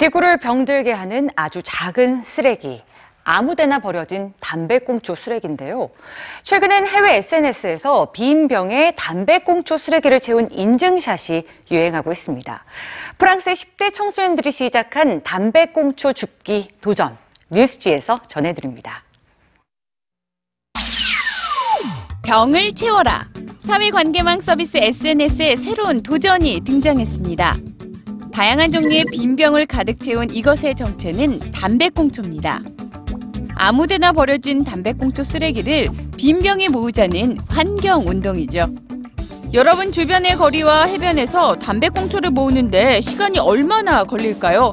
지구를 병들게 하는 아주 작은 쓰레기. 아무데나 버려진 담배꽁초 쓰레기인데요. 최근엔 해외 SNS에서 빈 병에 담배꽁초 쓰레기를 채운 인증샷이 유행하고 있습니다. 프랑스의 10대 청소년들이 시작한 담배꽁초 줍기 도전. 뉴스지에서 전해드립니다. 병을 채워라. 사회관계망 서비스 SNS에 새로운 도전이 등장했습니다. 다양한 종류의 빈 병을 가득 채운 이것의 정체는 담배꽁초입니다. 아무데나 버려진 담배꽁초 쓰레기를 빈 병에 모으자는 환경 운동이죠. 여러분 주변의 거리와 해변에서 담배꽁초를 모으는데 시간이 얼마나 걸릴까요?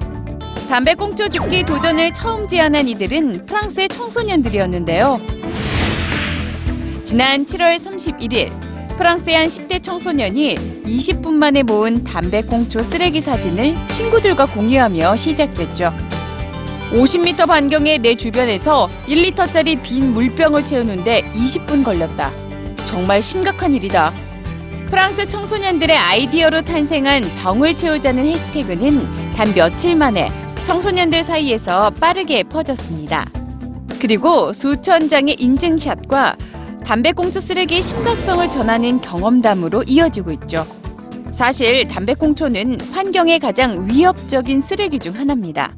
담배꽁초 줍기 도전을 처음 제안한 이들은 프랑스의 청소년들이었는데요. 지난 7월 31일 프랑스의 한 10대 청소년이 20분 만에 모은 담배꽁초 쓰레기 사진을 친구들과 공유하며 시작됐죠. 50m 반경의 내 주변에서 1리터짜리 빈 물병을 채우는데 20분 걸렸다. 정말 심각한 일이다. 프랑스 청소년들의 아이디어로 탄생한 병을 채우자는 해시태그는 단 며칠 만에 청소년들 사이에서 빠르게 퍼졌습니다. 그리고 수천 장의 인증샷과 담배꽁초 쓰레기의 심각성을 전하는 경험담으로 이어지고 있죠. 사실 담배꽁초는 환경에 가장 위협적인 쓰레기 중 하나입니다.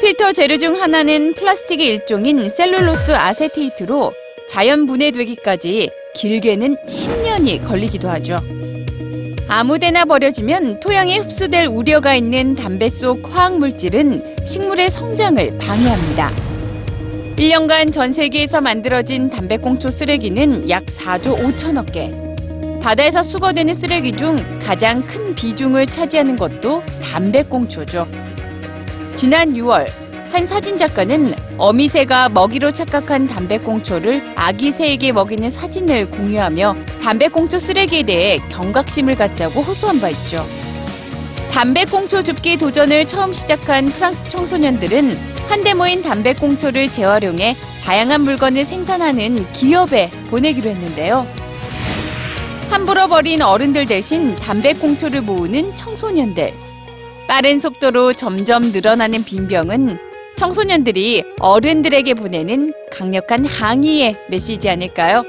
필터 재료 중 하나는 플라스틱의 일종인 셀룰로스 아세테이트로 자연 분해되기까지 길게는 10년이 걸리기도 하죠. 아무데나 버려지면 토양에 흡수될 우려가 있는 담배 속 화학 물질은 식물의 성장을 방해합니다. 1년간 전 세계에서 만들어진 담배꽁초 쓰레기는 약 4조 5천억 개. 바다에서 수거되는 쓰레기 중 가장 큰 비중을 차지하는 것도 담배꽁초죠. 지난 6월 한 사진 작가는 어미새가 먹이로 착각한 담배꽁초를 아기 새에게 먹이는 사진을 공유하며 담배꽁초 쓰레기에 대해 경각심을 갖자고 호소한 바 있죠. 담배꽁초 줍기 도전을 처음 시작한 프랑스 청소년들은 한데 모인 담배꽁초를 재활용해 다양한 물건을 생산하는 기업에 보내기로 했는데요. 함부로 버린 어른들 대신 담배꽁초를 모으는 청소년들. 빠른 속도로 점점 늘어나는 빈병은 청소년들이 어른들에게 보내는 강력한 항의의 메시지 아닐까요?